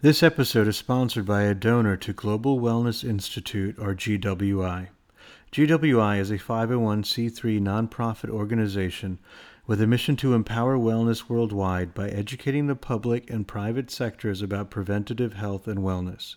This episode is sponsored by a donor to Global Wellness Institute, or GWI. GWI is a 501c3 nonprofit organization with a mission to empower wellness worldwide by educating the public and private sectors about preventative health and wellness.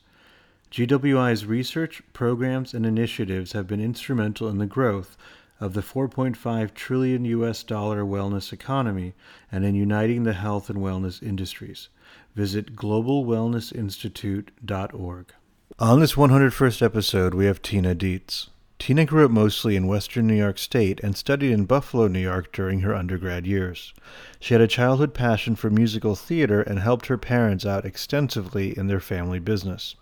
GWI's research, programs, and initiatives have been instrumental in the growth of the 4.5 trillion US dollar wellness economy and in uniting the health and wellness industries. Visit globalwellnessinstitute.org. On this 101st episode, we have Tina Dietz. Tina grew up mostly in western New York State and studied in Buffalo, New York during her undergrad years. She had a childhood passion for musical theater and helped her parents out extensively in their family business.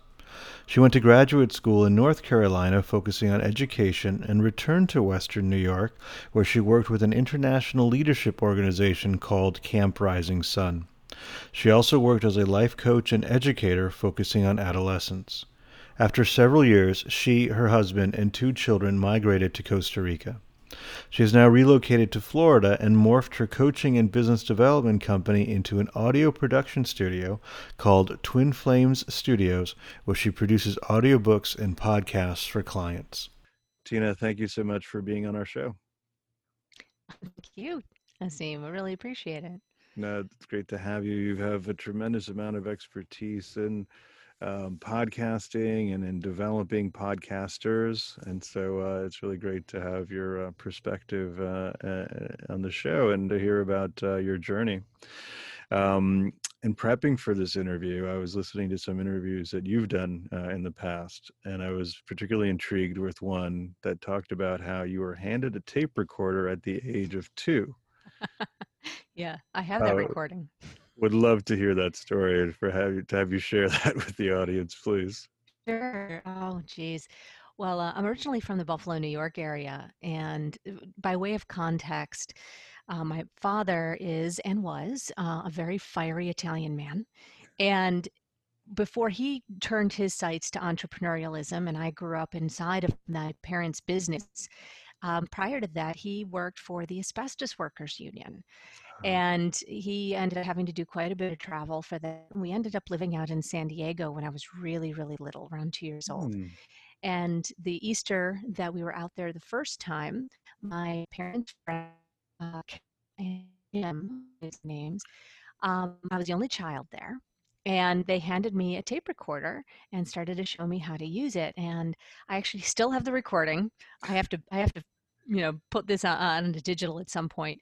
She went to graduate school in North Carolina focusing on education and returned to Western New York, where she worked with an international leadership organization called Camp Rising Sun. She also worked as a life coach and educator focusing on adolescents. After several years, she, her husband, and two children migrated to Costa Rica. She has now relocated to Florida and morphed her coaching and business development company into an audio production studio called Twin Flames Studios, where she produces audiobooks and podcasts for clients. Tina, thank you so much for being on our show. Thank you, Asim. I really appreciate it. No, it's great to have you. You have a tremendous amount of expertise in um, podcasting and in developing podcasters. And so uh, it's really great to have your uh, perspective uh, uh on the show and to hear about uh, your journey. Um, in prepping for this interview, I was listening to some interviews that you've done uh, in the past, and I was particularly intrigued with one that talked about how you were handed a tape recorder at the age of two. yeah, I have that recording. Would love to hear that story and for have you to have you share that with the audience, please. Sure. Oh, geez. Well, uh, I'm originally from the Buffalo, New York area, and uh, by way of context, uh, my father is and was uh, a very fiery Italian man, and before he turned his sights to entrepreneurialism, and I grew up inside of my parents' business. Um, prior to that, he worked for the Asbestos Workers Union. Uh-huh. And he ended up having to do quite a bit of travel for that. We ended up living out in San Diego when I was really, really little, around two years old. Mm. And the Easter that we were out there the first time, my parents' friend, uh, him, his names, um, I was the only child there and they handed me a tape recorder and started to show me how to use it and i actually still have the recording. I have to i have to you know put this on, on digital at some point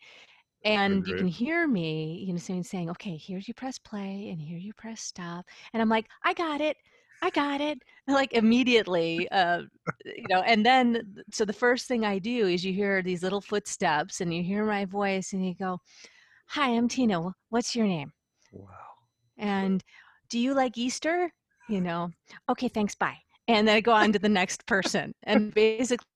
and you can hear me you know saying, saying okay here's you press play and here you press stop and i'm like i got it i got it like immediately uh, you know and then so the first thing i do is you hear these little footsteps and you hear my voice and you go hi i'm tina what's your name? Wow and do you like easter? You know okay thanks bye. And then i go on to the next person and basically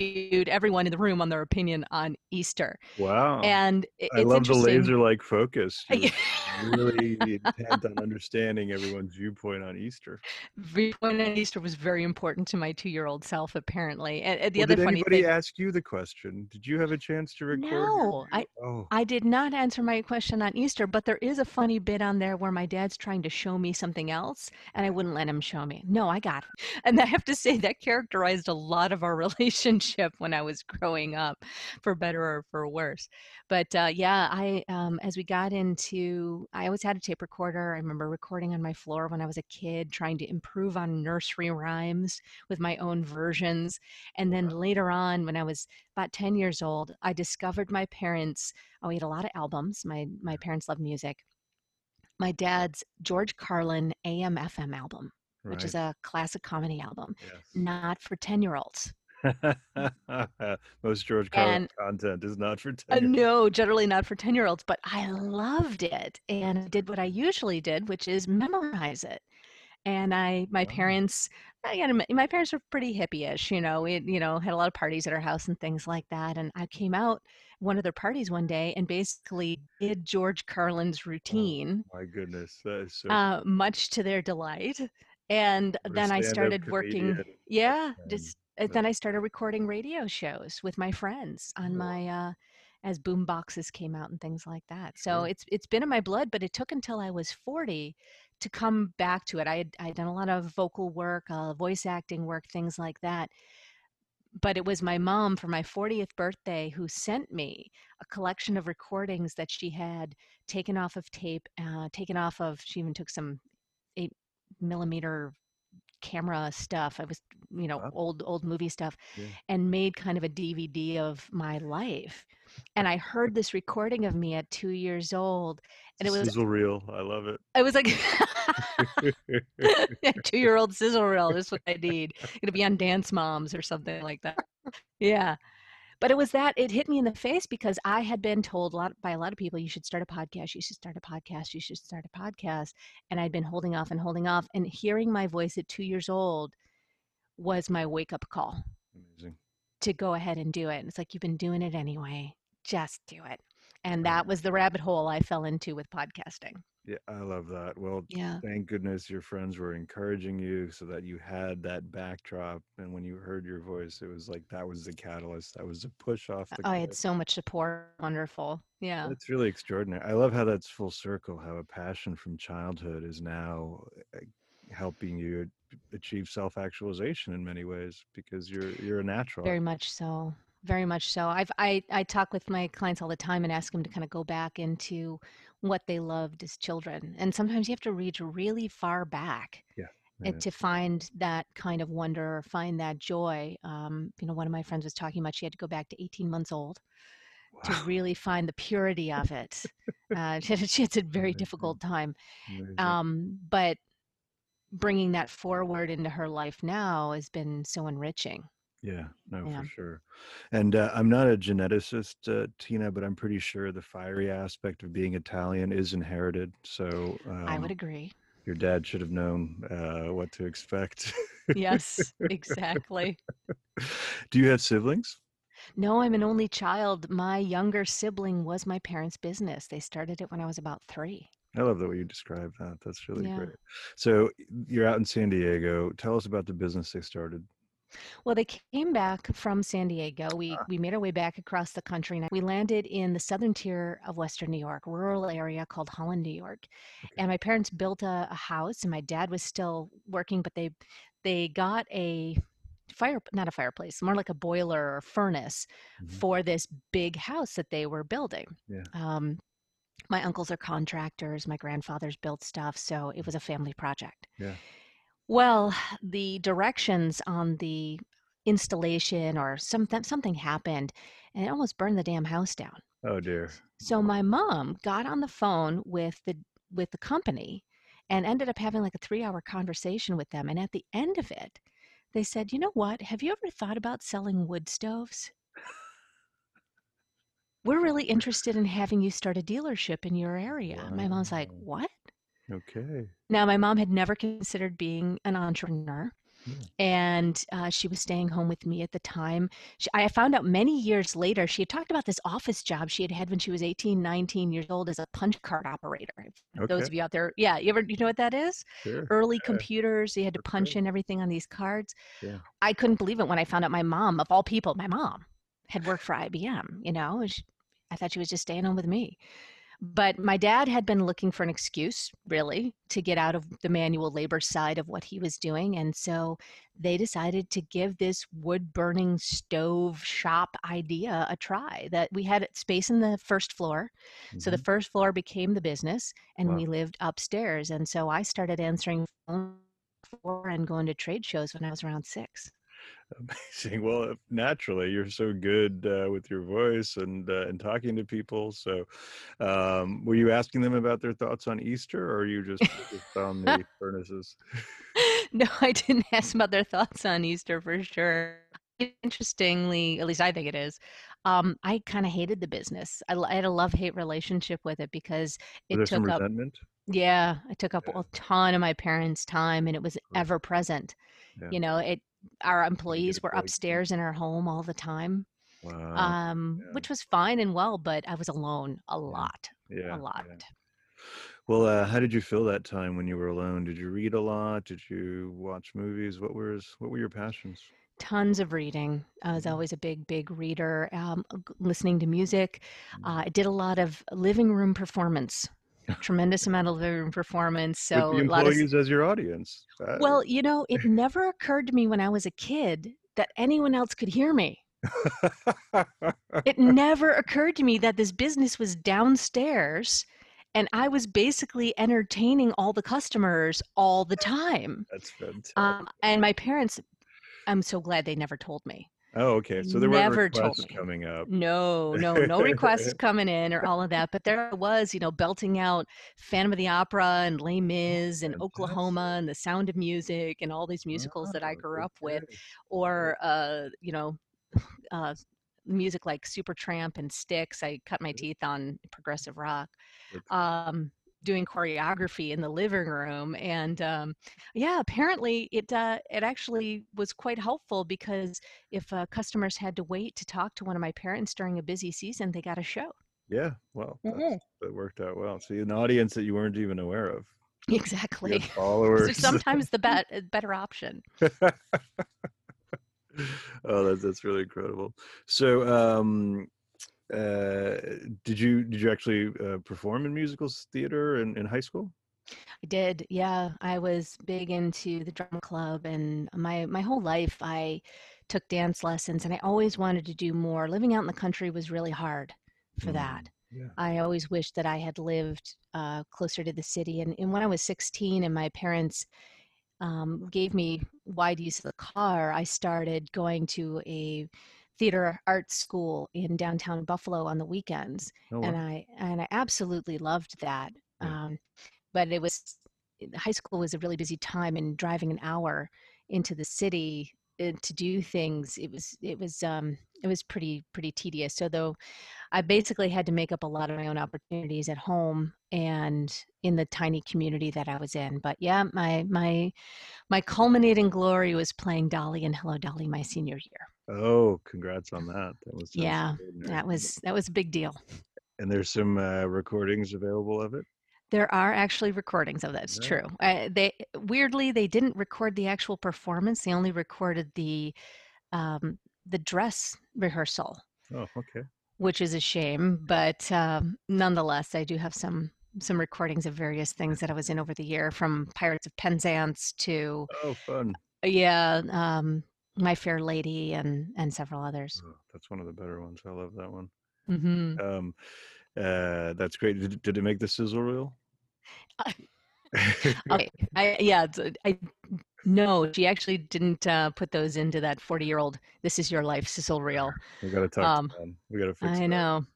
everyone in the room on their opinion on Easter. Wow. And I love the laser like focus. really intent on understanding everyone's viewpoint on Easter. Viewpoint on Easter was very important to my two year old self, apparently. And, and the well, other did funny anybody thing, ask you the question? Did you have a chance to record? No, I, oh. I did not answer my question on Easter, but there is a funny bit on there where my dad's trying to show me something else and I wouldn't let him show me. No, I got it. And I have to say that characterized a lot of our relationship when I was growing up, for better or for worse. But uh, yeah, I um, as we got into, I always had a tape recorder. I remember recording on my floor when I was a kid, trying to improve on nursery rhymes with my own versions. And then later on, when I was about 10 years old, I discovered my parents. Oh, we had a lot of albums. My my parents loved music. My dad's George Carlin AM FM album, right. which is a classic comedy album, yes. not for 10 year olds. Most George Carlin content is not for 10 uh, no, generally not for 10 year olds, but I loved it and I did what I usually did, which is memorize it. And I, my wow. parents, again, my parents were pretty hippie-ish, you know, we, you know, had a lot of parties at our house and things like that. And I came out one of their parties one day and basically did George Carlin's oh, routine. Oh, my goodness. That is so uh, much to their delight. And then I started working. Yeah, just then I started recording radio shows with my friends on my uh, as boom boxes came out and things like that. So it's it's been in my blood, but it took until I was 40 to come back to it. I had I had done a lot of vocal work, uh, voice acting work, things like that. But it was my mom for my 40th birthday who sent me a collection of recordings that she had taken off of tape, uh, taken off of. She even took some eight millimeter camera stuff. I was, you know, Wow. old old movie stuff, Yeah. and made kind of a DVD of my life. And I heard this recording of me at two years old, and it was Sizzle reel. I love it. it was like two year old sizzle reel. This is what I need. Gonna be on Dance Moms or something like that. Yeah. But it was that it hit me in the face because I had been told a lot by a lot of people, you should start a podcast, you should start a podcast, you should start a podcast. And I'd been holding off and holding off. And hearing my voice at two years old was my wake up call Amazing. to go ahead and do it. And it's like, you've been doing it anyway, just do it. And that was the rabbit hole I fell into with podcasting. Yeah, I love that. Well, Yeah. thank goodness your friends were encouraging you so that you had that backdrop. And when you heard your voice, it was like that was the catalyst. That was the push off the Oh, I had so much support. Wonderful. Yeah. That's really extraordinary. I love how that's full circle, how a passion from childhood is now uh, helping you achieve self-actualization in many ways because you're you're a natural. Very much so. Very much so. I've I I talk with my clients all the time and ask them to kind of go back into what they loved as children. And sometimes you have to reach really far back Yeah. and to find that kind of wonder or find that joy. Um, you know, one of my friends was talking about she had to go back to 18 months old to really find the purity of it. Uh, she, had, she had a very Amazing. difficult time. Um, but bringing that forward into her life now has been so enriching. Yeah, no, Yeah. for sure. And uh, I'm not a geneticist, uh, Tina, but I'm pretty sure the fiery aspect of being Italian is inherited. So I would um, agree. your dad should have known uh, what to expect. Yes, exactly. Do you have siblings? No, I'm an only child. My younger sibling was my parents' business. They started it when I was about three. I love the way you describe that. That's really Yeah. great. So you're out in San Diego. Tell us about the business they started. Well, they came back from San Diego. We we made our way back across the country, and we landed in the southern tier of Western New York, rural area called Holland, New York. Okay. And my parents built a, a house, and my dad was still working, but they they got a fire not a fireplace more like a boiler or furnace Mhm. for this big house that they were building Yeah. um, my uncles are contractors my grandfather's built stuff so it was a family project Yeah. Well the directions on the installation or something something happened and it almost burned the damn house down Oh dear. so my mom got on the phone with the with the company and ended up having like a 3-hour conversation with them and at the end of it they said, "You know what? Have you ever thought about selling wood stoves? We're really interested in having you start a dealership in your area." My mom's like, "What?" Okay. Now, my mom had never considered being an entrepreneur, Yeah. and uh, she was staying home with me at the time. She, I found out many years later she had talked about this office job she had had when she was 18, 19 years old as a punch card operator. If Those of you out there, yeah, you ever you know what that is? Sure. Early Yeah. computers, you had to punch right. in everything on these cards. Yeah. I couldn't believe it when I found out my mom, of all people, my mom had worked for IBM. You know, she, I thought she was just staying home with me. But my dad had been looking for an excuse, really, to get out of the manual labor side of what he was doing. And so they decided to give this wood burning stove shop idea a try. That we had space in the first floor. So the Mhm. first floor became the business, and Wow. we lived upstairs. And so I started answering phone and going to trade shows when I was around six. Amazing. Well, naturally, you're so good uh, with your voice and uh, and talking to people. So, um, were you asking them about their thoughts on Easter, or are you just on the furnaces? no, I didn't ask about their thoughts on Easter for sure. Interestingly, at least I think it is. Um, I kind of hated the business. I had a love hate relationship with it because it took up, resentment? yeah, it took up Yeah. a ton of my parents' time and it was ever present. Yeah. You know, it, our employees were upstairs in our home all the time, Wow. um, yeah. which was fine and well, but I was alone a lot, Yeah. a lot. yeah. Well, uh, how did you feel that time when you were alone? Did you read a lot? Did you watch movies? What was what were your passions? Tons of reading. I was Mhm. always a big, big reader. Um, listening to music. Mm. Uh, I did a lot of living room performance tremendous amount of living room performance. With So a lot of employees as your audience. Uh, well, you know, it never occurred to me when I was a kid that anyone else could hear me. It never occurred to me that this business was downstairs and I was basically entertaining all the customers all the time. That's fantastic. Um, and my parents, I'm so glad they never told me. Oh, okay. So there never told requests coming up. No, no, no requests coming in or all of that. But there was, you know, belting out Phantom of the Opera and Les Mis and Oklahoma and The Sound of Music and all these musicals that I grew up with, or uh, you know, uh, music like Supertramp and Styx. I cut my teeth on progressive rock. Um, doing choreography in the living room and um, yeah apparently it uh, it actually was quite helpful because if uh, customers had to wait to talk to one of my parents during a busy season they got a show Yeah, well, that's, Mhm. that worked out well. See, an audience that you weren't even aware of. Exactly had so sometimes the bet better option oh, that's that's really incredible. So, um, uh, did you did you actually uh, perform in musicals theater in, in high school? I did, yeah. I was big into the drama club, and my my whole life I took dance lessons, and I always wanted to do more. Living out in the country was really hard for that. Mm, yeah. I always wished that I had lived uh, closer to the city. And, and when I was 16, and my parents um, gave me wide use of the car, I started going to a theater art school in downtown Buffalo on the weekends Oh, and. I and I absolutely loved that. Yeah. Um, but it was high school was a really busy time, and driving an hour into the city uh, to do things it was it was um, it was pretty pretty tedious. So though I basically had to make up a lot of my own opportunities at home and in the tiny community that I was in. But yeah, my my my culminating glory was playing Dolly and Hello Dolly my senior year. Oh, congrats on that. That was Yeah, that was that was a big deal. And there's some uh, recordings available of it. There are actually recordings of that. It's Yeah. true. Uh, they weirdly they didn't record the actual performance. They only recorded the um, the dress rehearsal, Oh, okay. which is a shame. But um, nonetheless, I do have some some recordings of various things that I was in over the year, from Pirates of Penzance to Oh, fun. yeah, um, My Fair Lady, and and several others. Oh, that's one of the better ones. I love that one. hmm Um, uh, that's great. Did, did it make the sizzle reel? Okay, I yeah, I no, she actually didn't uh, put those into that forty-year-old. This is your life sizzle reel. we gotta talk Um, to them. We gotta fix I that. know.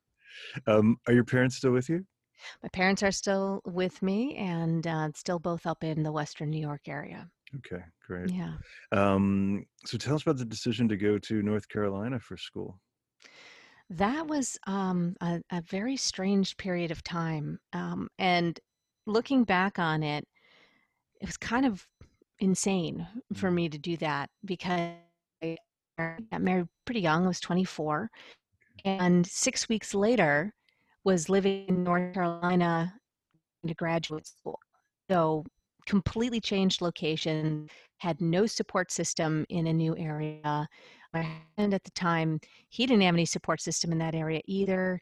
Um, are your parents still with you? My parents are still with me and uh, still both up in the Western New York area. Okay, great. Yeah. Um, so tell us about the decision to go to North Carolina for school. That was um, a, a very strange period of time. Um, and looking back on it, it was kind of insane for Mm. me to do that because I got married pretty young. I was 24. And six weeks later, was living in North Carolina into graduate school. So completely changed location, had no support system in a new area. My husband at the time, he didn't have any support system in that area either.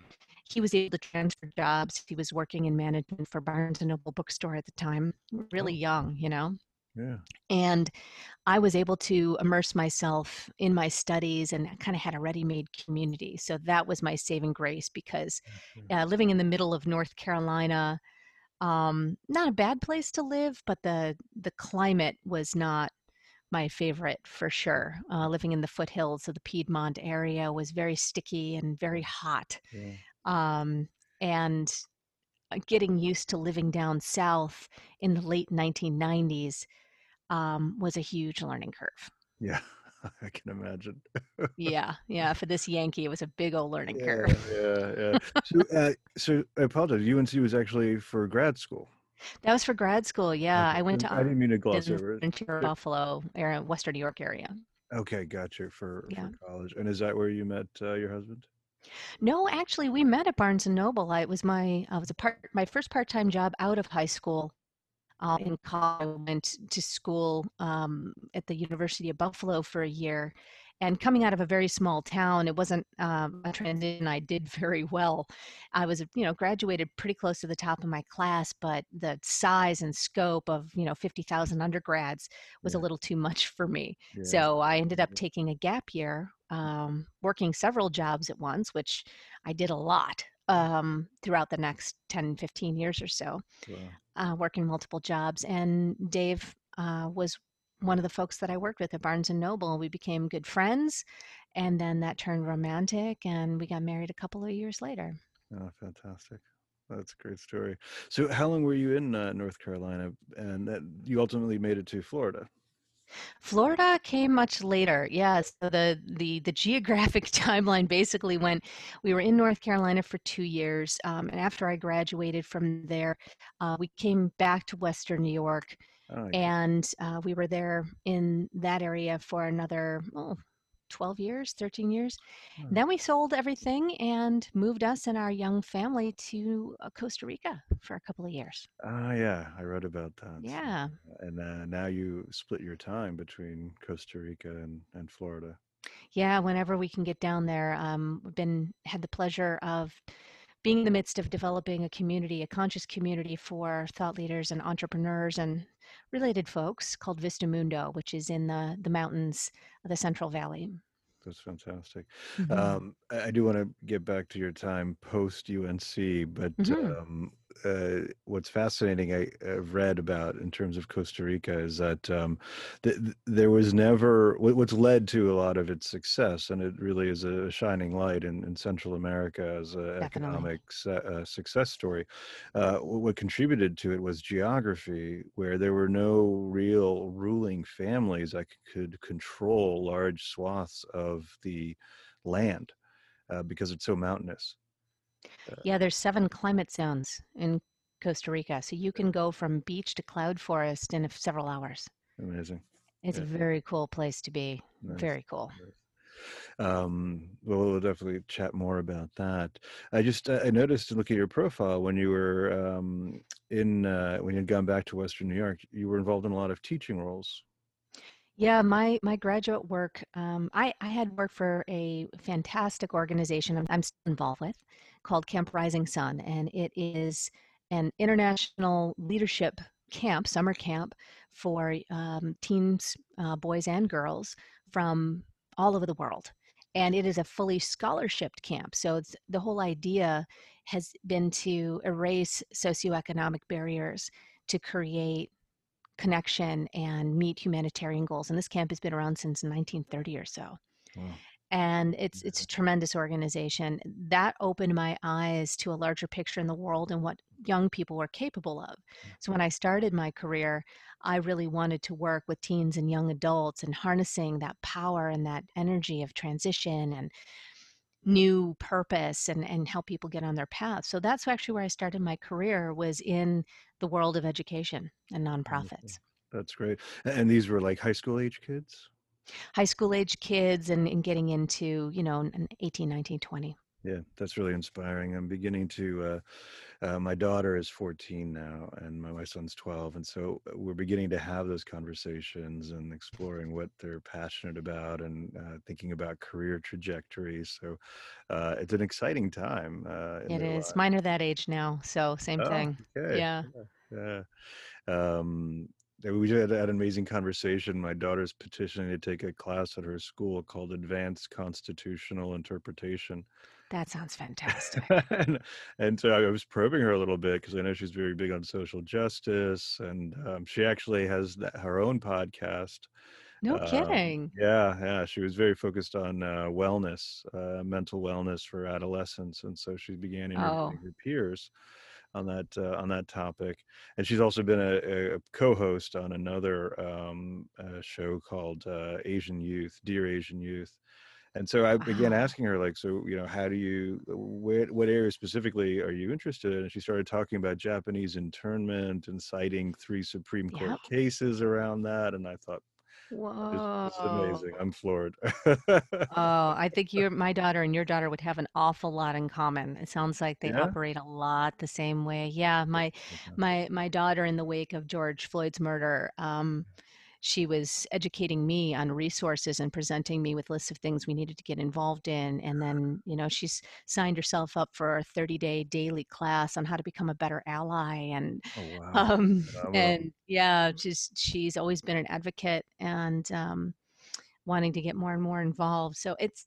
He was able to transfer jobs. He was working in management for Barnes and Noble bookstore at the time, really young, you know. Yeah. And I was able to immerse myself in my studies and kind of had a ready made community. So that was my saving grace because uh, living in the middle of North Carolina, um, not a bad place to live, but the the climate was not my favorite for sure. Uh, living in the foothills of the Piedmont area was very sticky and very hot, Yeah. um, and uh, getting used to living down south in the late 1990s um, was a huge learning curve. Yeah. I can imagine. Yeah, yeah. For this Yankee, it was a big old learning Yeah, curve. yeah, yeah. So, uh, so I apologize. UNC was actually for grad school. That was for grad school. Yeah, Okay. I went to I didn't mean to gloss over it. Ventura, Buffalo, area, Western New York area. Okay, gotcha. For Yeah. for college, and is that where you met uh, your husband? No, actually, we met at Barnes and Noble. I it was my I was a part my first part time job out of high school. Uh, in college, I went to school um, at the University of Buffalo for a year, and coming out of a very small town, it wasn't um, a transition I did very well. I was, you know, graduated pretty close to the top of my class, but the size and scope of, you know, 50,000 undergrads was Yeah. a little too much for me. Yeah. So I ended up taking a gap year, um, working several jobs at once, which I did a lot um, throughout the next 10, 15 years or so Wow. uh, working multiple jobs. And Dave uh, was one of the folks that I worked with at Barnes and Noble. We became good friends, and then that turned romantic, and we got married a couple of years later. Oh, fantastic. That's a great story. So, how long were you in uh, North Carolina, and that you ultimately made it to Florida? Florida came much later. Yeah, so the the the geographic timeline basically went. We were in North Carolina for two years, um, and after I graduated from there, uh, we came back to Western New York, Oh, okay. and uh, we were there in that area for another oh, 12 years, 13 years. Oh, Then we sold everything and moved us and our young family to uh, Costa Rica for a couple of years. Ah, yeah, I read about that. Yeah. And uh, now you split your time between Costa Rica and, and Florida. Yeah, whenever we can get down there, um, we've been had the pleasure of being in the midst of developing a community, a conscious community for thought leaders and entrepreneurs and related folks called Vista Mundo, which is in the the mountains of the Central Valley. That's fantastic. hmm Um, I do want to get back to your time post UNC, but hmm um, uh, what's fascinating I, I've read about in terms of Costa Rica is that um, th- th- there was never what- what's led to a lot of its success, and it really is a shining light in, in Central America as an economic uh, success story. Uh, what contributed to it was geography, where there were no real ruling families that could control large swaths of the land uh, because it's so mountainous. Uh, Yeah, there's seven climate zones in Costa Rica, so you can go from beach to cloud forest in several hours. amazing. It's a very cool place to be. nice. Very cool. nice. Um, well, we'll definitely chat more about that. I just I noticed to look at your profile when you were um, in uh, when you'd gone back to Western New York, you were involved in a lot of teaching roles. Yeah, my my graduate work, um, I I had worked for a fantastic organization I'm, still involved with called Camp Rising Sun, and it is an international leadership camp, summer camp for um, teens, uh, boys and girls from all over the world. And it is a fully scholarship camp. So it's, the whole idea has been to erase socioeconomic barriers to create connection and meet humanitarian goals. And this camp has been around since 1930 or so. Wow. And it's it's a tremendous organization. That opened my eyes to a larger picture in the world and what young people were capable of. Mm. So when I started my career, I really wanted to work with teens and young adults and harnessing that power and that energy of transition and new purpose and, and help people get on their path. So that's actually where I started my career was in the world of education and Wonderful. nonprofits. That's great. And these were like high school age kids? High school age kids and, and getting into, you know, n- 18, 19, 20. Yeah, that's really inspiring. I'm beginning to, uh, uh, my daughter is 14 now, and my, my son's 12. And so uh, we're beginning to have those conversations and exploring what they're passionate about and uh, thinking about career trajectories. So uh, it's an exciting time uh, It is. lives. Mine are that age now. So same Oh, thing. okay. Yeah. Yeah. Um, we had, had an amazing conversation. My daughter's petitioning to take a class at her school called Advanced Constitutional Interpretation. That sounds fantastic. and, and so I was probing her a little bit because I know she's very big on social justice, and um, she actually has that, her own podcast. No Um, kidding. yeah, yeah, she was very focused on uh, wellness, uh, mental wellness for adolescents, and so she began Oh, interviewing her peers on that uh, on that topic. And she's also been a, a co-host on another um, show called uh, Asian Youth, Dear Asian Youth. And so I began asking her, like, so you know, how do you, where, what area specifically are you interested in? And she started talking about Japanese internment and citing three Supreme Court Yep. cases around that. And I thought, this is amazing. I'm floored. Oh, I think your my daughter and your daughter would have an awful lot in common. It sounds like they yeah, operate a lot the same way. Yeah, my my my daughter in the wake of George Floyd's murder, um, she was educating me on resources and presenting me with lists of things we needed to get involved in. And then, you know, she's signed herself up for a 30 day daily class on how to become a better ally. And, Oh wow. um, and yeah, just she's always been an advocate and um, wanting to get more and more involved. So it's,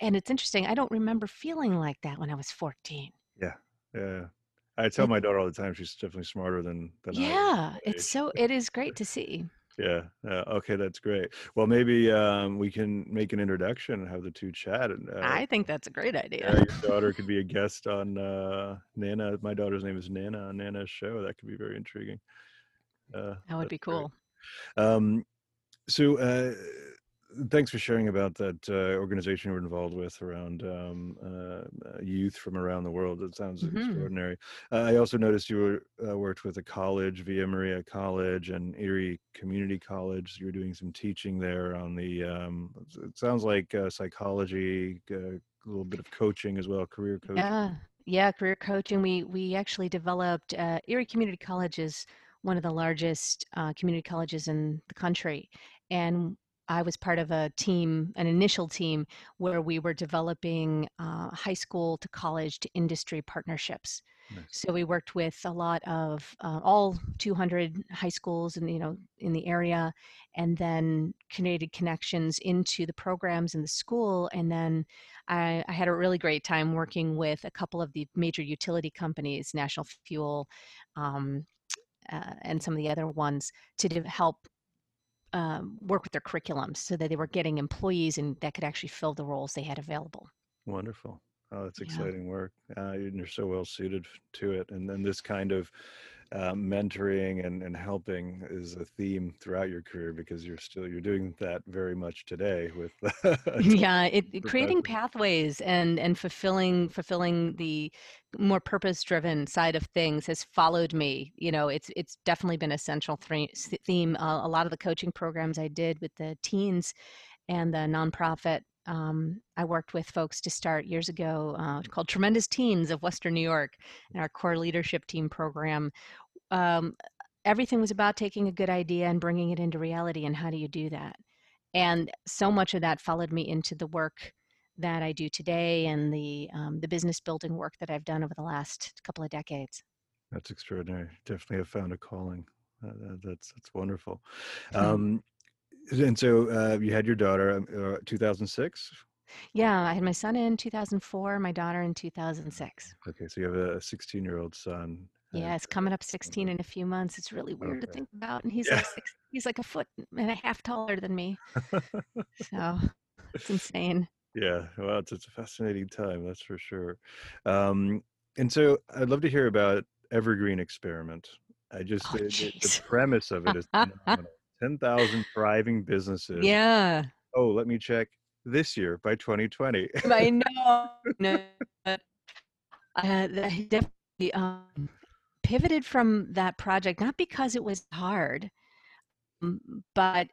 and it's interesting. I don't remember feeling like that when I was 14. Yeah. Yeah. I tell my daughter all the time she's definitely smarter than than I was yeah, it's so, it is great to see. Yeah. Yeah. Okay, that's great. Well, maybe um, we can make an introduction and have the two chat. And uh, I think that's a great idea. your daughter could be a guest on uh, Nana. My daughter's name is Nana on Nana's show. That could be very intriguing. Uh, That would be cool. Um, so, uh, thanks for sharing about that uh, organization you were involved with around um, uh, uh, youth from around the world. That sounds hmm extraordinary. Uh, I also noticed you were, uh, worked with a college, Villa Maria College and Erie Community College. You were doing some teaching there on the. Um, it sounds like uh, psychology, uh, a little bit of coaching as well, career coaching. Yeah, yeah, career coaching. We we actually developed uh, Erie Community College is one of the largest uh, community colleges in the country, and I was part of a team, an initial team, where we were developing uh, high school to college to industry partnerships. Nice. So we worked with a lot of uh, all 200 high schools in you know in the area, and then created connections into the programs in the school, and then I, I had a really great time working with a couple of the major utility companies, National Fuel, um, uh, and some of the other ones, to help um, work with their curriculums so that they were getting employees and that could actually fill the roles they had available. Wonderful. Oh, that's Yeah. exciting work. Uh, and you're so well suited to it. And then this kind of uh, mentoring and, and helping is a theme throughout your career because you're still you're doing that very much today with yeah it, it- creating pathways and and fulfilling fulfilling the more purpose driven side of things has followed me you know it's it's definitely been a central theme uh, a lot of the coaching programs i did with the teens and the nonprofit um, I worked with folks to start years ago uh, called Tremendous Teens of Western New York and our core leadership team program. Um, everything was about taking a good idea and bringing it into reality. And how do you do that? And so much of that followed me into the work that I do today and the um, the business building work that I've done over the last couple of decades. That's extraordinary. Definitely have found a calling. Uh, that's that's wonderful. Um, and so uh, you had your daughter, um, uh, 2006. yeah, I had my son in 2004, my daughter in 2006. Okay, so you have a 16 year old son. Yeah, it's coming up 16 in a few months. It's really weird to think about. And he's Yeah. like six, he's like a foot and a half taller than me. So it's insane. Yeah, well, it's, it's a fascinating time, that's for sure. Um, and so I'd love to hear about Evergreen Experiment. I just, Oh, the, the, the premise of it is phenomenal. 10,000 thriving businesses. yeah, Oh, let me check this year by 2020. I know. No, uh, I definitely um, pivoted from that project, not because it was hard, but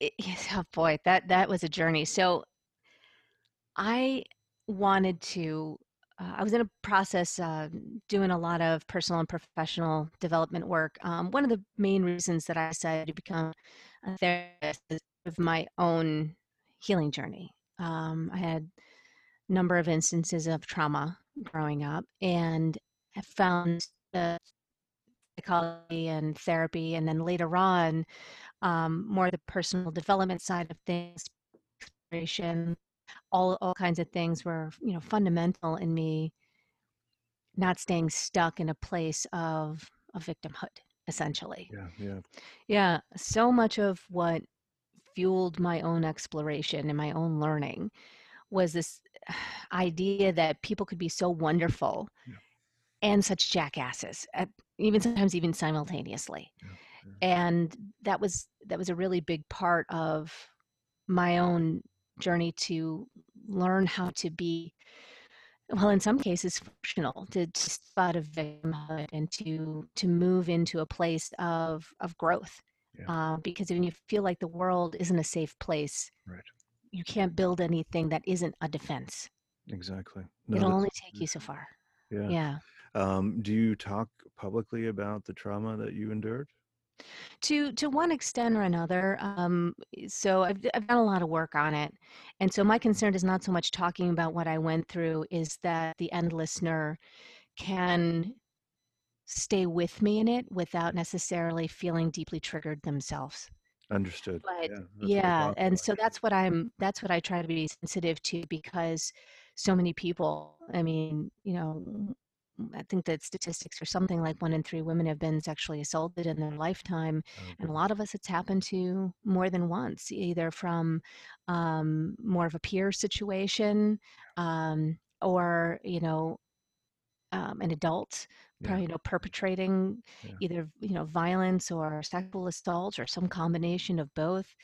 it, oh boy, that that was a journey. So I wanted to. Uh, I was in a process uh, doing a lot of personal and professional development work. Um, one of the main reasons that I decided to become a therapist is of my own healing journey. Um, I had a number of instances of trauma growing up, and I found the psychology and therapy, and then later on, um, more the personal development side of things, all all kinds of things were you know fundamental in me not staying stuck in a place of of victimhood essentially. Yeah, yeah, yeah so much of what fueled my own exploration and my own learning was this idea that people could be so wonderful yeah, and such jackasses at, even sometimes even simultaneously. Yeah, yeah. and that was that was a really big part of my own journey to learn how to be well in some cases functional to, to step out of victimhood and to to move into a place of of growth Yeah, uh, because when you feel like the world isn't a safe place right. you can't build anything that isn't a defense Exactly. No, it'll only take you so far yeah. yeah Um, do you talk publicly about the trauma that you endured? To to one extent or another, um, so I've I've done a lot of work on it, and so my concern is not so much talking about what I went through, is that the end listener can stay with me in it without necessarily feeling deeply triggered themselves. Understood. But Yeah, yeah, and so that's what I'm that's what I try to be sensitive to because so many people, I mean, you know, I think that statistics are something like one in three women have been sexually assaulted in their lifetime, Oh, and a lot of us it's happened to more than once, either from um, more of a peer situation, um, or you know, um, an adult, Yeah, you know, perpetrating yeah. either you know violence or sexual assault or some combination of both.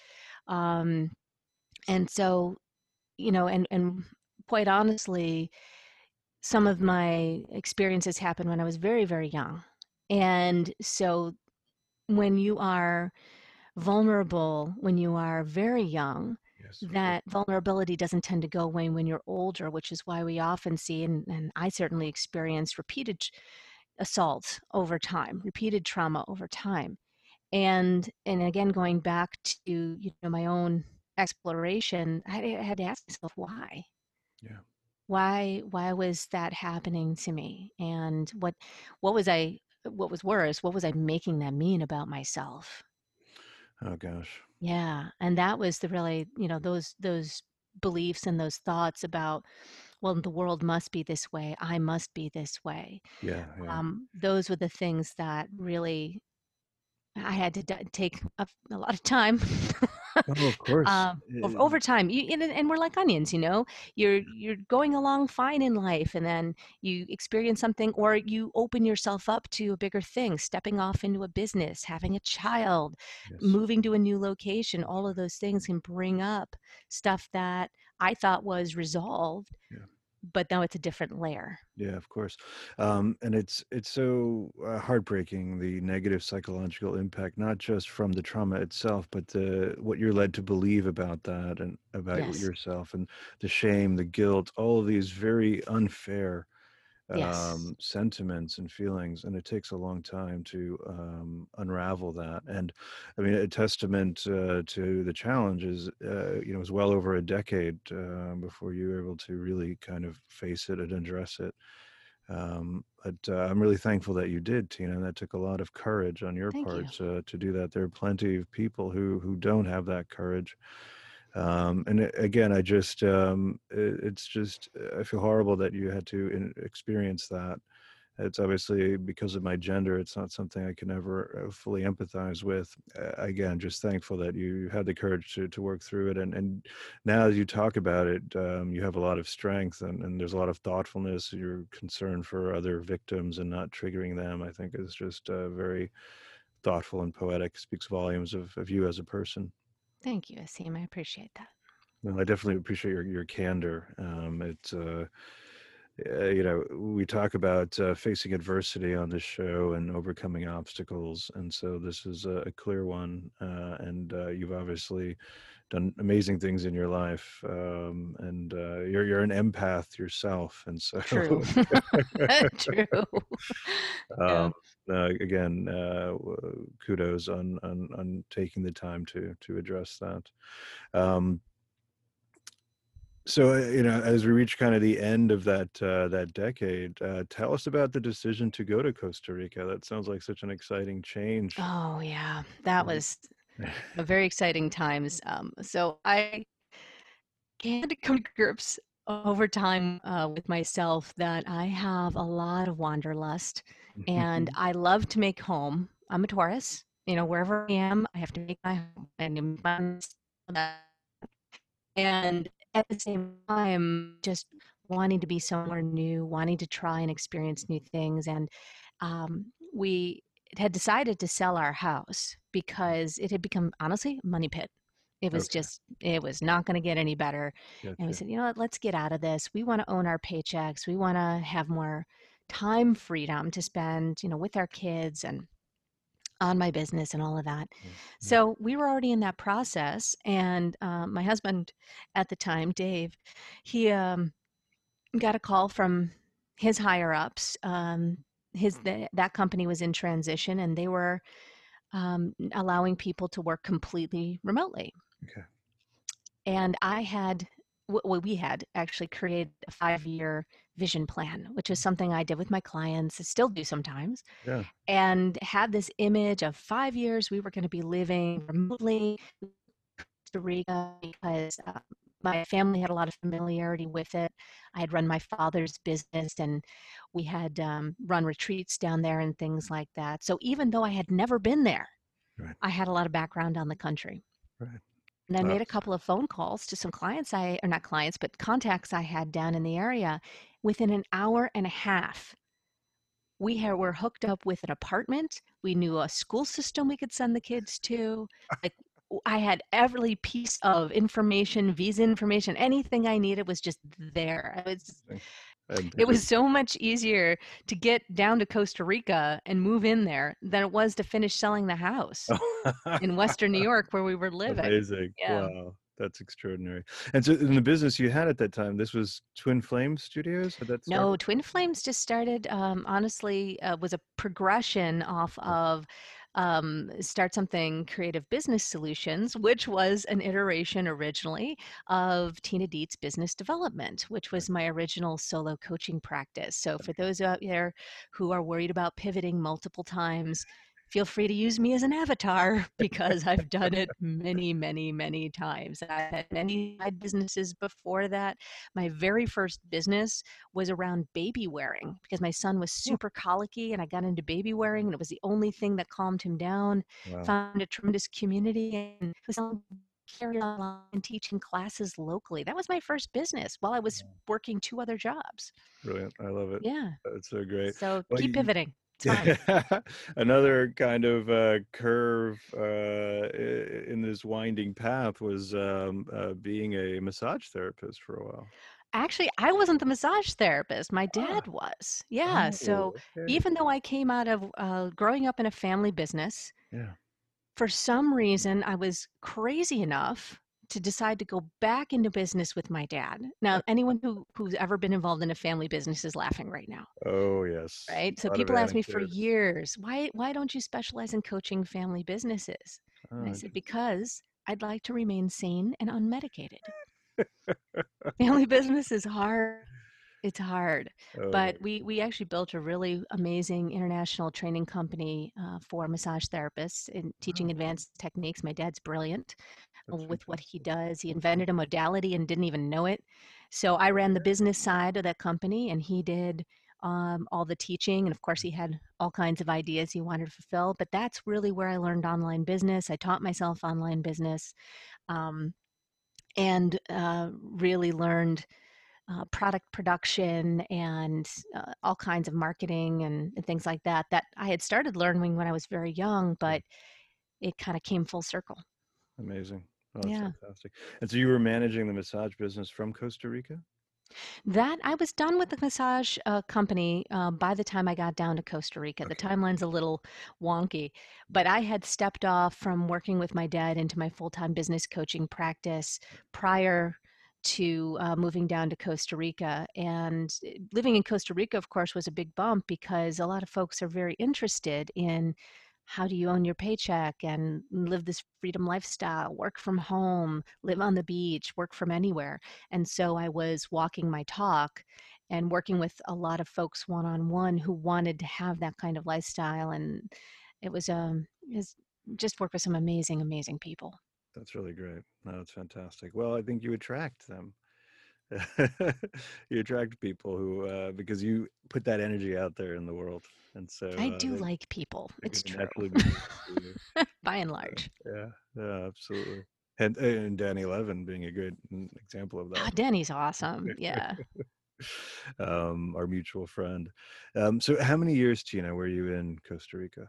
Um, and so, you know, and and quite honestly, some of my experiences happened when I was very, very young. And so when you are vulnerable, when you are very young, Yes, that vulnerability doesn't tend to go away when you're older, which is why we often see, and, and I certainly experienced repeated assaults over time, repeated trauma over time. And and again, going back to you know my own exploration, I, I had to ask myself why Yeah. Why why was that happening to me and what what was i what was worse what was i making that mean about myself Oh gosh. yeah and that was the really you know those those beliefs and those thoughts about well the world must be this way i must be this way Yeah, yeah. um, those were the things that really i had to d- take a, a lot of time Oh, of course. um, over, over time you and, and we're like onions you know you're you're going along fine in life and then you experience something or you open yourself up to a bigger thing stepping off into a business having a child yes. moving to a new location all of those things can bring up stuff that i thought was resolved Yeah. But now it's a different layer Yeah, of course. Um, and it's it's so uh, heartbreaking the negative psychological impact, not just from the trauma itself, but the what you're led to believe about that and about yes yourself, and the shame, the guilt, all of these very unfair yes um, sentiments and feelings, and it takes a long time to um, unravel that. And I mean, a testament uh, to the challenge is, uh, you know, it was well over a decade uh, before you were able to really kind of face it and address it. Um, but uh, I'm really thankful that you did, Tina. And that took a lot of courage on your thank you part uh, to do that. There are plenty of people who who don't have that courage um, and again, I just, um, it, it's just, uh, I feel horrible that you had to experience that. It's obviously because of my gender, it's not something I can ever uh, fully empathize with. Uh, again, just thankful that you had the courage to, to work through it. And, and now as you talk about it, um, you have a lot of strength and, and there's a lot of thoughtfulness. Your concern for other victims and not triggering them, I think is just uh, very thoughtful and poetic, speaks volumes of, of you as a person. Thank you asim i appreciate that No, I definitely appreciate your your candor. Um, it's uh, uh, you know we talk about uh, facing adversity on this show and overcoming obstacles, and so this is a, a clear one. Uh, and uh, you've obviously done amazing things in your life, um, and uh, you're you're an empath yourself, and so true true yeah um, uh, again, uh, kudos on, on on taking the time to to address that. Um, So, uh, you know, as we reach kind of the end of that uh, that decade, uh, tell us about the decision to go to Costa Rica. That sounds like such an exciting change. oh yeah that Mhm. was very exciting times. Um, so I had to come to grips over time uh, with myself that I have a lot of wanderlust and I love to make home. I'm a Taurus. You know, wherever I am, I have to make my home. And and at the same time, just wanting to be somewhere new, wanting to try and experience new things. And um, we had decided to sell our house because it had become, honestly, a money pit. It was Okay, just, it was not going to get any better. And we said, you know what, let's get out of this. We want to own our paychecks. We want to have more time freedom to spend, you know, with our kids and on my business and all of that. Yeah. So we were already in that process. And um, my husband at the time, Dave, he um, got a call from his higher ups. Um, his the, that company was in transition, and they were um, allowing people to work completely remotely. Okay. And I had, well, we had actually created a five year vision plan, which is something I did with my clients, I still do sometimes, Yeah. and had this image of five years we were going to be living remotely in Costa Rica because uh, my family had a lot of familiarity with it. I had run my father's business and we had um, run retreats down there and things like that. So even though I had never been there, Right. I had a lot of background on the country. Right. And I Wow. made a couple of phone calls to some clients I, or not clients, but contacts I had down in the area. Within an hour and a half, we had, were hooked up with an apartment. We knew a school system we could send the kids to. Like I had every piece of information, visa information, anything I needed was just there. It was, it was so much easier to get down to Costa Rica and move in there than it was to finish selling the house in Western New York where we were living. Amazing. Yeah. Wow. That's extraordinary. And so in the business you had at that time, this was Twin Flame Studios? That No. Twin Flames just started, um, honestly, uh, was a progression off of um, Start Something Creative Business Solutions, which was an iteration originally of Tina Dietz Business Development, which was my original solo coaching practice. So for those out there who are worried about pivoting multiple times, feel free to use me as an avatar because I've done it many, many, many times. I've had many side businesses before that. My very first business was around baby wearing because my son was super colicky and I got into baby wearing and it was the only thing that calmed him down. Wow. Found a tremendous community and was selling carry online and teaching classes locally. That was my first business while I was working two other jobs. Brilliant. I love it. Yeah. That's so great. So Well, keep pivoting. Another kind of uh, curve uh, in this winding path was um, uh, being a massage therapist for a while. Actually, I wasn't the massage therapist. My Ah. dad was. Yeah. So Oh, okay. even though I came out of uh, growing up in a family business, yeah. for some reason I was crazy enough to decide to go back into business with my dad. Now, anyone who who's ever been involved in a family business is laughing right now, Oh yes. right? So people ask me for years, why why don't you specialize in coaching family businesses? Oh, And I said because I'd like to remain sane and unmedicated. family business is hard. It's hard Oh, but we we actually built a really amazing international training company uh, for massage therapists in teaching Wow. advanced techniques. My dad's brilliant uh, that's with what he does. He invented a modality and didn't even know it. So I ran the business side of that company, and he did um, all the teaching. And of course, he had all kinds of ideas he wanted to fulfill. But that's really where I learned online business. I taught myself online business, um, and uh, really learned uh, product production and uh, all kinds of marketing and, and things like that that I had started learning when I was very young, but it kind of came full circle. Amazing. Oh, that's Yeah. fantastic. And so you were managing the massage business from Costa Rica? That I was done with the massage uh, company uh, by the time I got down to Costa Rica. The timeline's a little wonky, but I had stepped off from working with my dad into my full time business coaching practice prior to uh, moving down to Costa Rica. And eh, living in Costa Rica, of course, was a big bump because a lot of folks are very interested in how do you own your paycheck and live this freedom lifestyle, work from home, live on the beach, work from anywhere. And so I was walking my talk and working with a lot of folks one on one who wanted to have that kind of lifestyle. And it was um it was just work with some amazing, amazing people. That's really great. No, that's fantastic. Well, I think you attract them. you attract people who, uh, because you put that energy out there in the world, and so I uh, do they- like people. It's true. be drawn to you. By and large. Yeah, yeah, absolutely. And and Danny Levin being a good mm, example of that. Danny's awesome. Yeah. um, our mutual friend. Um, so, how many years, Tina, were you in Costa Rica?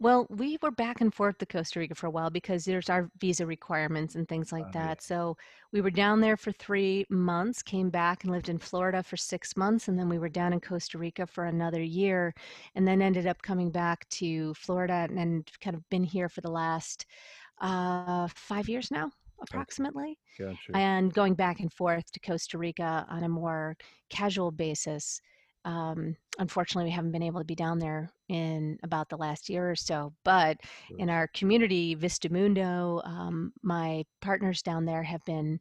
Well, we were back and forth to Costa Rica for a while because there's our visa requirements and things like Ah, yeah. that. So we were down there for three months, came back and lived in Florida for six months, and then we were down in Costa Rica for another year, and then ended up coming back to Florida and, and kind of been here for the last uh, five years now, approximately, Gotcha. and going back and forth to Costa Rica on a more casual basis um, unfortunately, we haven't been able to be down there in about the last year or so. But in our community, Vista Mundo, um, my partners down there have been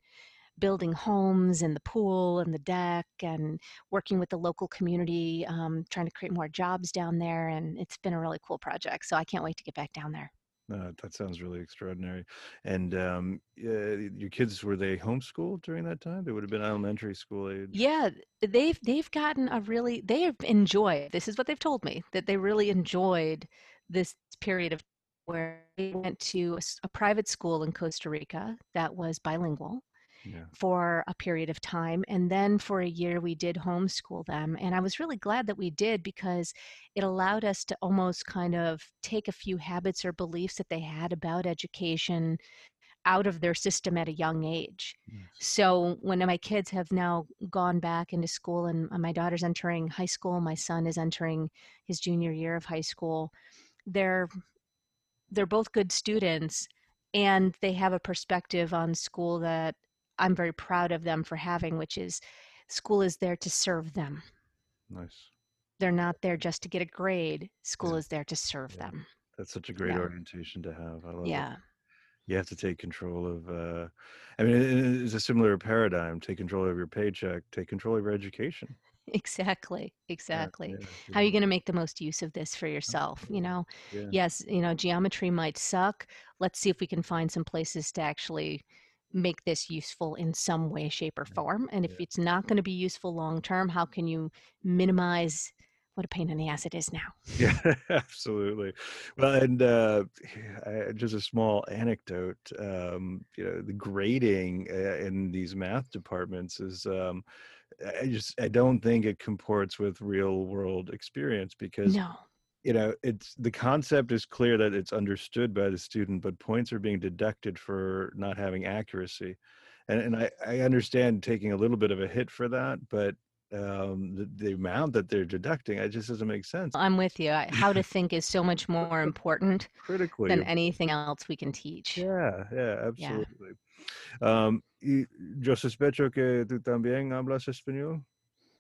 building homes and the pool and the deck and working with the local community, um, trying to create more jobs down there. And it's been a really cool project. So I can't wait to get back down there. Uh, that sounds really extraordinary. And um, uh, your kids were they homeschooled during that time? They would have been elementary school age. Yeah, they've they've gotten a really they have enjoyed. This is what they've told me that they really enjoyed this period of where they went to a, a private school in Costa Rica that was bilingual Yeah. for a period of time. And then for a year, we did homeschool them. And I was really glad that we did because it allowed us to almost kind of take a few habits or beliefs that they had about education out of their system at a young age. Yes. So when my kids have now gone back into school and uh, my daughter's entering high school, my son is entering his junior year of high school, they're they're both good students and they have a perspective on school that I'm very proud of them for having, which is school is there to serve them. Nice. They're not there just to get a grade. School Yeah. is there to serve Yeah. them. That's such a great Yeah. orientation to have. I love it. Yeah. You have to take control of. Uh, I mean, it's a similar paradigm. Take control of your paycheck. Take control of your education. Exactly. Exactly. How are you going to make the most use of this for yourself? You know, yes, you know, geometry might suck. Let's see if we can find some places to actually make this useful in some way, shape, or form. And if Yeah. it's not going to be useful long term, how can you minimize what a pain in the ass it is now? Yeah, absolutely. Well, and uh, just a small anecdote. Um, you know, the grading uh, in these math departments is. Um, I just I don't think it comports with real world experience because No. You know it's the concept is clear that it's understood by the student, but points are being deducted for not having accuracy, and and I I understand taking a little bit of a hit for that, but um the, the amount that they're deducting it just doesn't make sense I'm with you. I- How to think is so much more important critically than anything else we can teach. Yeah, yeah, Yeah. absolutely. Um, y yo sospecho que tú también hablas español.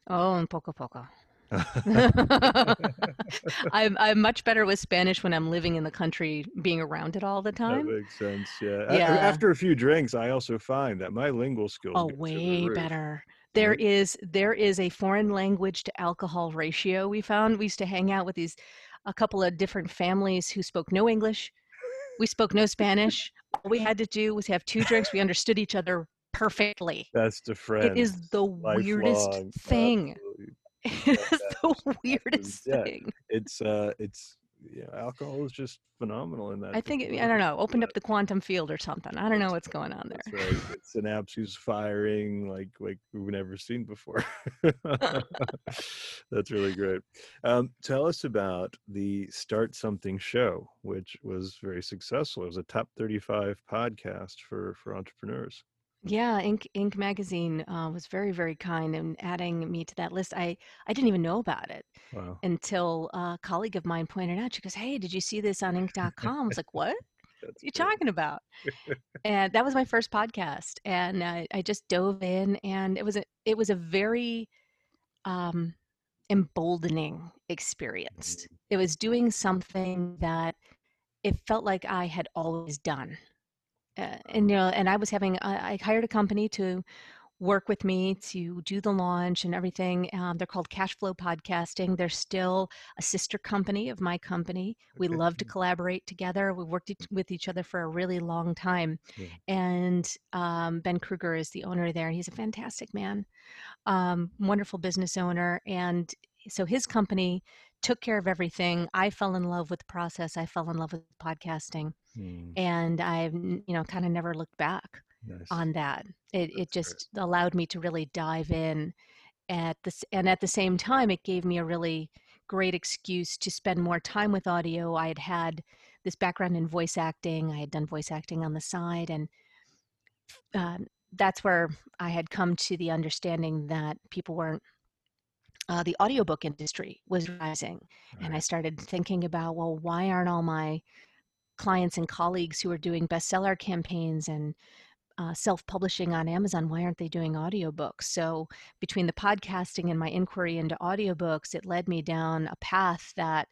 Oh, un poco poco. I'm I'm much better with Spanish when I'm living in the country, being around it all the That time. makes sense. Yeah. Yeah. After a few drinks, I also find that my lingual skills Oh, the way better. There is there is a foreign language to alcohol ratio we found. We used to hang out with these a couple of different families who spoke no English. We spoke no Spanish. All we had to do was have two drinks. We understood each other perfectly. Best of It friends. is the weirdest thing. Absolutely. It is the weirdest Yeah. thing. It's uh, it's yeah, alcohol is just phenomenal in that. I think it, I don't know, opened up the quantum field or something. I don't know what's going on That's there. right. It's synapses firing like like we've never seen before. That's really great. Um, tell us about the Start Something show, which was very successful. It was a top 35 podcast for for entrepreneurs. Yeah, Ink Inc. magazine uh, was very, very kind in adding me to that list. I I didn't even know about it Wow. until a colleague of mine pointed out. She goes, "Hey, did you see this on Inc.com?" I was like, "What? That's What are you great. talking about?" and that was my first podcast, and I, I just dove in, and it was a it was a very um, emboldening experience. It was doing something that it felt like I had always done. Uh, and you know, and I was having I, I hired a company to work with me to do the launch and everything. Um, they're called Cashflow Podcasting. They're still a sister company of my company. We Okay. love to collaborate together. We've worked with each other for a really long time. Yeah. And um, Ben Krueger is the owner there, he's a fantastic man, um, wonderful business owner. And so his company took care of everything. I fell in love with the process. I fell in love with podcasting, Hmm, and I've you know kind of never looked back nice. on that. It it That's great. just allowed me to really dive in at this and at the same time it gave me a really great excuse to spend more time with audio. I had had this background in voice acting. I had done voice acting on the side and um, that's where I had come to the understanding that people weren't uh, the audiobook industry was rising and I started thinking about well why aren't all my clients and colleagues who are doing bestseller campaigns and uh, self-publishing on Amazon. Why aren't they doing audiobooks? So between the podcasting and my inquiry into audiobooks, it led me down a path that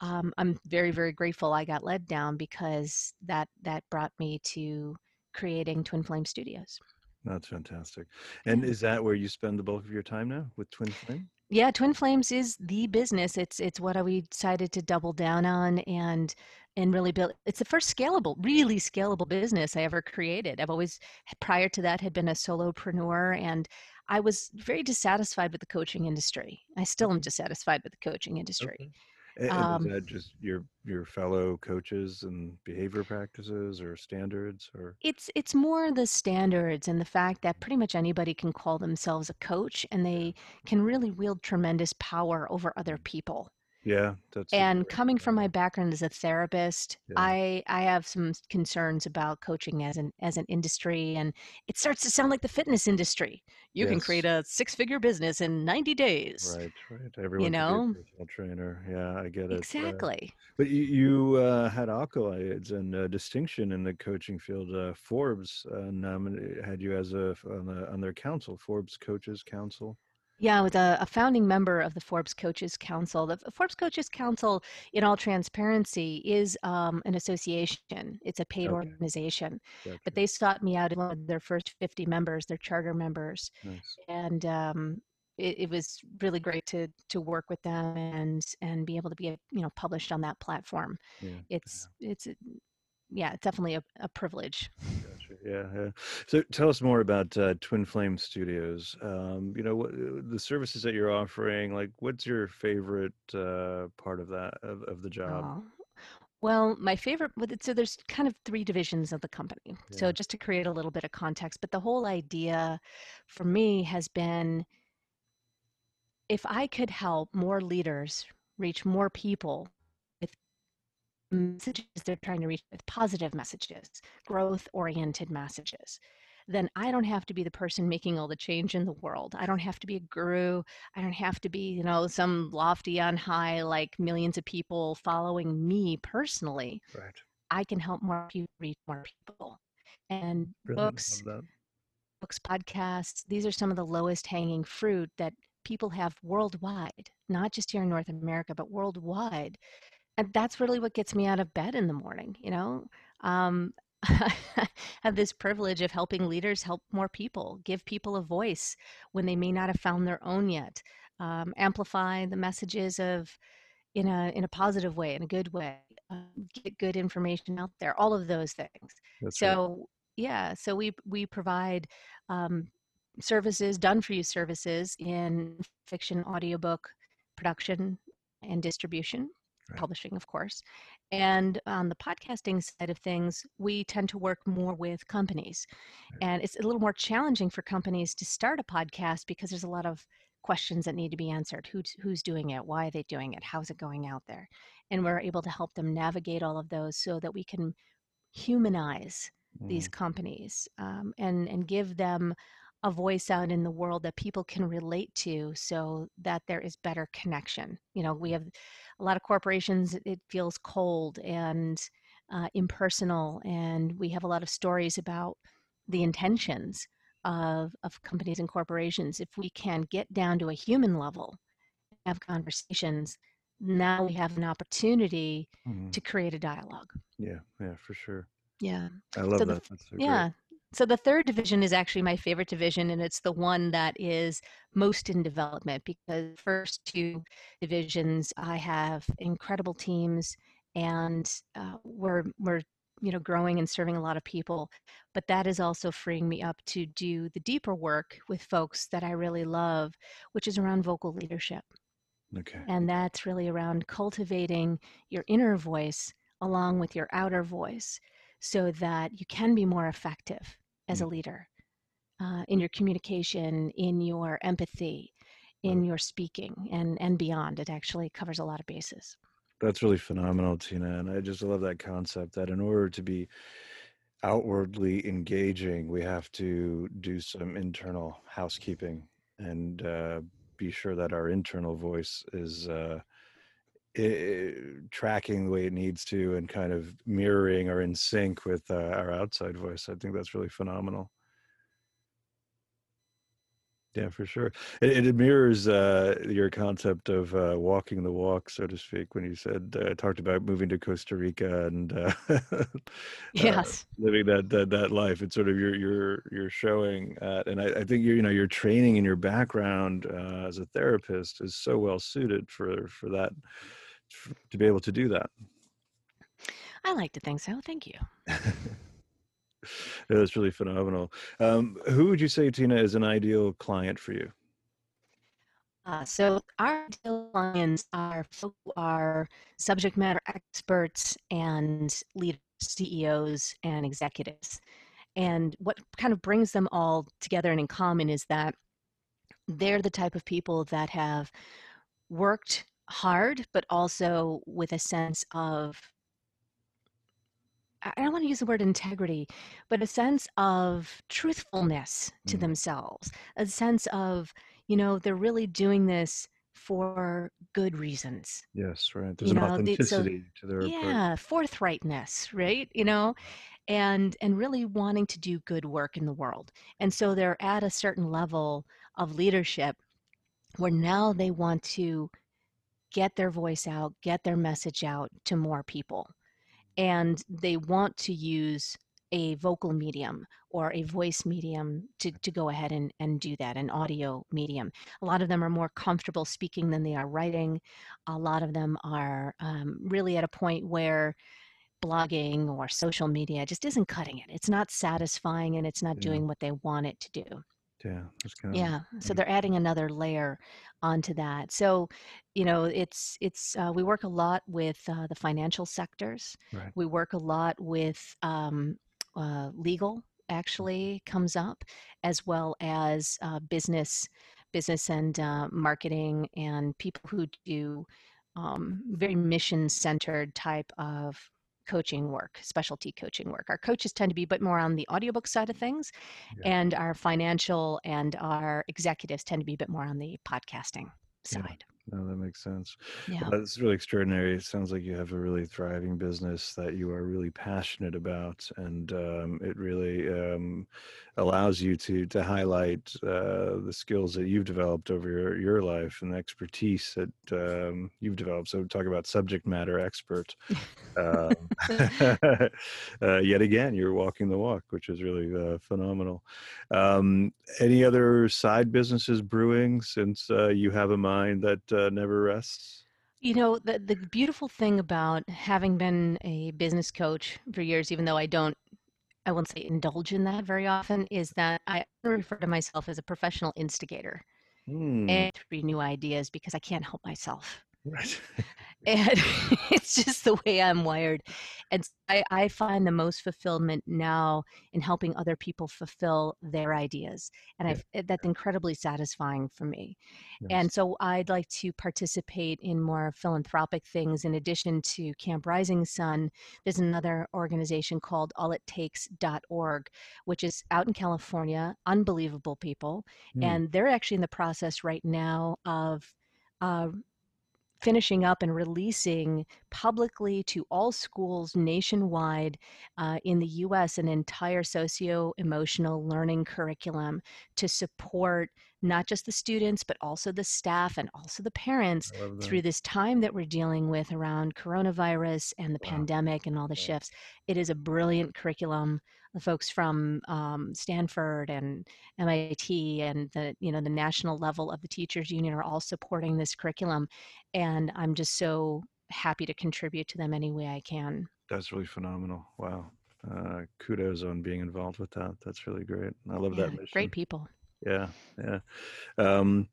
um, I'm very, very grateful I got led down because that that brought me to creating Twin Flame Studios. That's fantastic. And yeah. is that where you spend the bulk of your time now with Twin Flame? Yeah, Twin Flames is the business. It's it's what we decided to double down on and and really build. It's the first scalable, really scalable business I ever created. I've always prior to that had been a solopreneur and I was very dissatisfied with the coaching industry. I still am mm-hmm. dissatisfied with the coaching industry. Okay. And um, is that just your your fellow coaches and behavior practices or standards or it's it's more the standards and the fact that pretty much anybody can call themselves a coach and they can really wield tremendous power over other people. Yeah, that's and coming from my background as a therapist, yeah. I I have some concerns about coaching as an as an industry, and it starts to sound like the fitness industry. You yes. can create a six figure business in ninety days. Right, right. Everyone, you know, trainer. Yeah, I get it. Exactly. Uh, but you, you uh, had accolades and uh, distinction in the coaching field. Uh, Forbes nominated had you as a on, the, on their council, Forbes Coaches Council. Yeah, I was a, a, founding member of the Forbes Coaches Council. The Forbes Coaches Council, in all transparency, is um, an association. It's a paid okay. organization, gotcha. but they sought me out as one of their first 50 members, their charter members, nice. and um, it, it, was really great to to work with them and and be able to be you know published on that platform. Yeah, it's yeah. it's yeah, it's definitely a, a privilege. Gotcha. Yeah, yeah. So tell us more about uh, Twin Flame Studios. Um, you know, what, uh, the services that you're offering. Like, what's your favorite uh, part of that of, of the job? Well, my favorite, so there's kind of three divisions of the company. Yeah. So just to create a little bit of context, but the whole idea for me has been if I could help more leaders reach more people messages they're trying to reach with positive messages, growth oriented messages, then I don't have to be the person making all the change in the world. I don't have to be a guru. I don't have to be, you know, some lofty on high, like millions of people following me personally. Right. I can help more people reach more people. And Brilliant. books, books, podcasts, these are some of the lowest hanging fruit that people have worldwide, not just here in North America, but worldwide and that's really what gets me out of bed in the morning you know? Um, I have this privilege of helping leaders help more people give people a voice when they may not have found their own yet um, amplify the messages of in a in a positive way in a good way uh, get good information out there all of those things. That's so right. yeah so we we provide um, services done for you services in fiction audiobook production and distribution right. publishing, of course. And on the podcasting side of things, we tend to work more with companies. Right. And it's a little more challenging for companies to start a podcast because there's a lot of questions that need to be answered. Who's who's doing it? Why are they doing it? How's it going out there? And we're able to help them navigate all of those so that we can humanize mm. these companies um, and and give them a voice out in the world that people can relate to so that there is better connection. You know, we have a lot of corporations, it feels cold and uh, impersonal, and we have a lot of stories about the intentions of, of companies and corporations. If we can get down to a human level, have conversations, now we have an opportunity mm-hmm. to create a dialogue. Yeah, yeah, for sure. Yeah. I love so that. The, yeah. Great. So the third division is actually my favorite division, and it's the one that is most in development because first two divisions I have incredible teams, and uh, we're we're you know growing and serving a lot of people. But that is also freeing me up to do the deeper work with folks that I really love, which is around vocal leadership. Okay. And that's really around cultivating your inner voice along with your outer voice so that you can be more effective as a leader uh, in your communication, in your empathy, in your speaking, and and beyond. It actually covers a lot of bases. That's really phenomenal, Tina, and I just love that concept that in order to be outwardly engaging, we have to do some internal housekeeping and uh, be sure that our internal voice is uh, it, tracking the way it needs to and kind of mirroring or in sync with uh, our outside voice. I think that's really phenomenal. Yeah, for sure. It, it mirrors uh, your concept of uh, walking the walk, so to speak, when you said uh, talked about moving to Costa Rica and uh, uh, Yes. living that, that that life. It's sort of you're you're you're showing, uh, and I, I think you you know your training and your background uh, as a therapist is so well suited for for that to be able to do that. I like to think so. Thank you. Yeah, That's really phenomenal. Um, who would you say, Tina, is an ideal client for you? Uh, so our ideal clients are are subject matter experts and leaders, CEOs and executives. And what kind of brings them all together and in common is that they're the type of people that have worked hard, but also with a sense of I don't want to use the word integrity, but a sense of truthfulness to Mm, themselves, a sense of, you know, they're really doing this for good reasons. yes, right. There's You an know, the, so authenticity to their approach. yeah, forthrightness, right? You know, and and really wanting to do good work in the world. And so they're at a certain level of leadership where now they want to get their voice out, get their message out to more people and they want to use a vocal medium or a voice medium to, to go ahead and, and do that, an audio medium. A lot of them are more comfortable speaking than they are writing. A lot of them are um, really at a point where blogging or social media just isn't cutting it. It's not satisfying and it's not Yeah, doing what they want it to do. Yeah. That's kind of Yeah, so they're adding another layer onto that. So, you know, it's it's uh, we work a lot with uh, the financial sectors. right. We work a lot with um, uh, legal. Actually, comes up as well as uh, business, business and uh, marketing, and people who do um, very mission-centered type of coaching work, specialty coaching work. Our coaches tend to be a bit more on the audiobook side of things Yeah, and our financial and our executives tend to be a bit more on the podcasting side. No, that makes sense. Yeah. Well, that's really extraordinary. It sounds like you have a really thriving business that you are really passionate about, and um, it really um, allows you to to highlight uh, the skills that you've developed over your, your life and the expertise that um, you've developed. So, talk about subject matter expert. Um, uh, yet again, you're walking the walk, which is really uh, phenomenal. Um, any other side businesses brewing since uh, you have a mind that uh, never rests? You know, the the beautiful thing about having been a business coach for years, even though I don't, I won't say indulge in that very often, is that I refer to myself as a professional instigator Hmm. and three new ideas because I can't help myself. Right. and it's just the way I'm wired. And I, I find the most fulfillment now in helping other people fulfill their ideas. And Yeah. Eh, that's incredibly satisfying for me. Nice. And so I'd like to participate in more philanthropic things. In addition to Camp Rising Sun, there's another organization called allittakes.org, which is out in California, unbelievable people. Hmm. And they're actually in the process right now of uh, finishing up and releasing publicly to all schools nationwide uh, in the US an entire socio emotional learning curriculum to support not just the students, but also the staff and also the parents I love that. through this time that we're dealing with around coronavirus and the Wow. pandemic and all the Yeah. shifts. It is a brilliant curriculum. The folks from um, Stanford and MIT and the you know the national level of the teachers union are all supporting this curriculum and I'm just so happy to contribute to them any way I can. That's really phenomenal. Wow. Uh, kudos on being involved with that. That's really great. I love Yeah, that great people. Yeah, yeah. Um,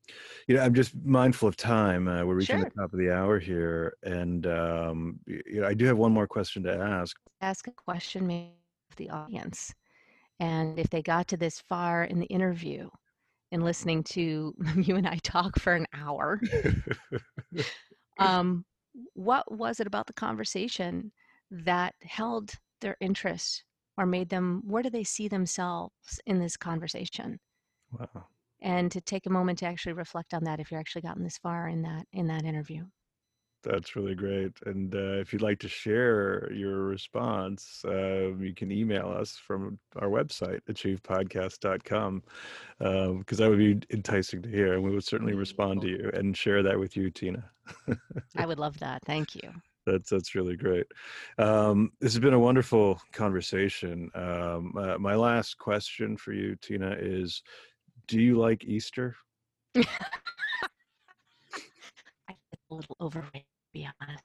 you know, I'm just mindful of time. Uh, we're reaching the top of the hour here, and um, you know, I do have one more question to ask. Ask a question maybe the audience. And if they got to this far in the interview and listening to you and I talk for an hour, um, what was it about the conversation that held their interest or made them, where do they see themselves in this conversation? Wow. And to take a moment to actually reflect on that if you're actually gotten this far in that in that interview. That's really great. And uh, if you'd like to share your response, uh, you can email us from our website, achievepodcast.com, because um, that would be enticing to hear. And we would certainly respond to you and share that with you, Tina. I would love that. Thank you. That's that's really great. Um, this has been a wonderful conversation. Um, uh, my last question for you, Tina, is: Do you like Easter? I feel a little overrated, be honest.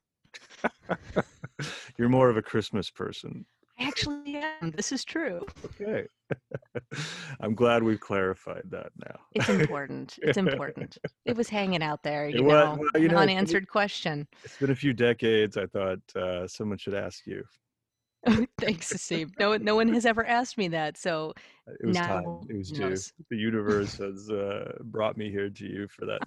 You're more of a Christmas person. I actually am. This is true. Okay. I'm glad we've clarified that now. It's important. It's important. It was hanging out there, you know, well, you know, unanswered question. It's been a few decades. I thought uh, someone should ask you. Thanks, Steve. No, no one has ever asked me that, so uh, it was time. It was due. The universe has uh, brought me here to you for that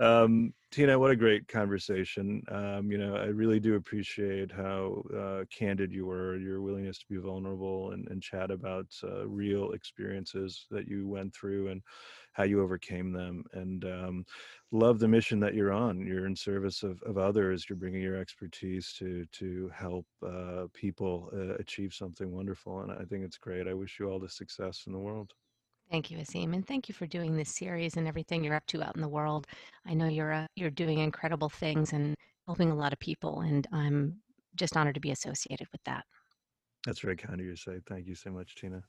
um, Tina, what a great conversation. Um, you know, I really do appreciate how uh, candid you were, your willingness to be vulnerable and, and chat about uh, real experiences that you went through and how you overcame them. And um, love the mission that you're on. You're in service of, of others. You're bringing your expertise to to help uh, people uh, achieve something wonderful. And I think it's great. I wish you all the success in the world. Thank you, Asim, and thank you for doing this series and everything you're up to out in the world. I know you're uh, you're doing incredible things and helping a lot of people, and I'm just honored to be associated with that. That's very kind of you to say. Thank you so much, Tina.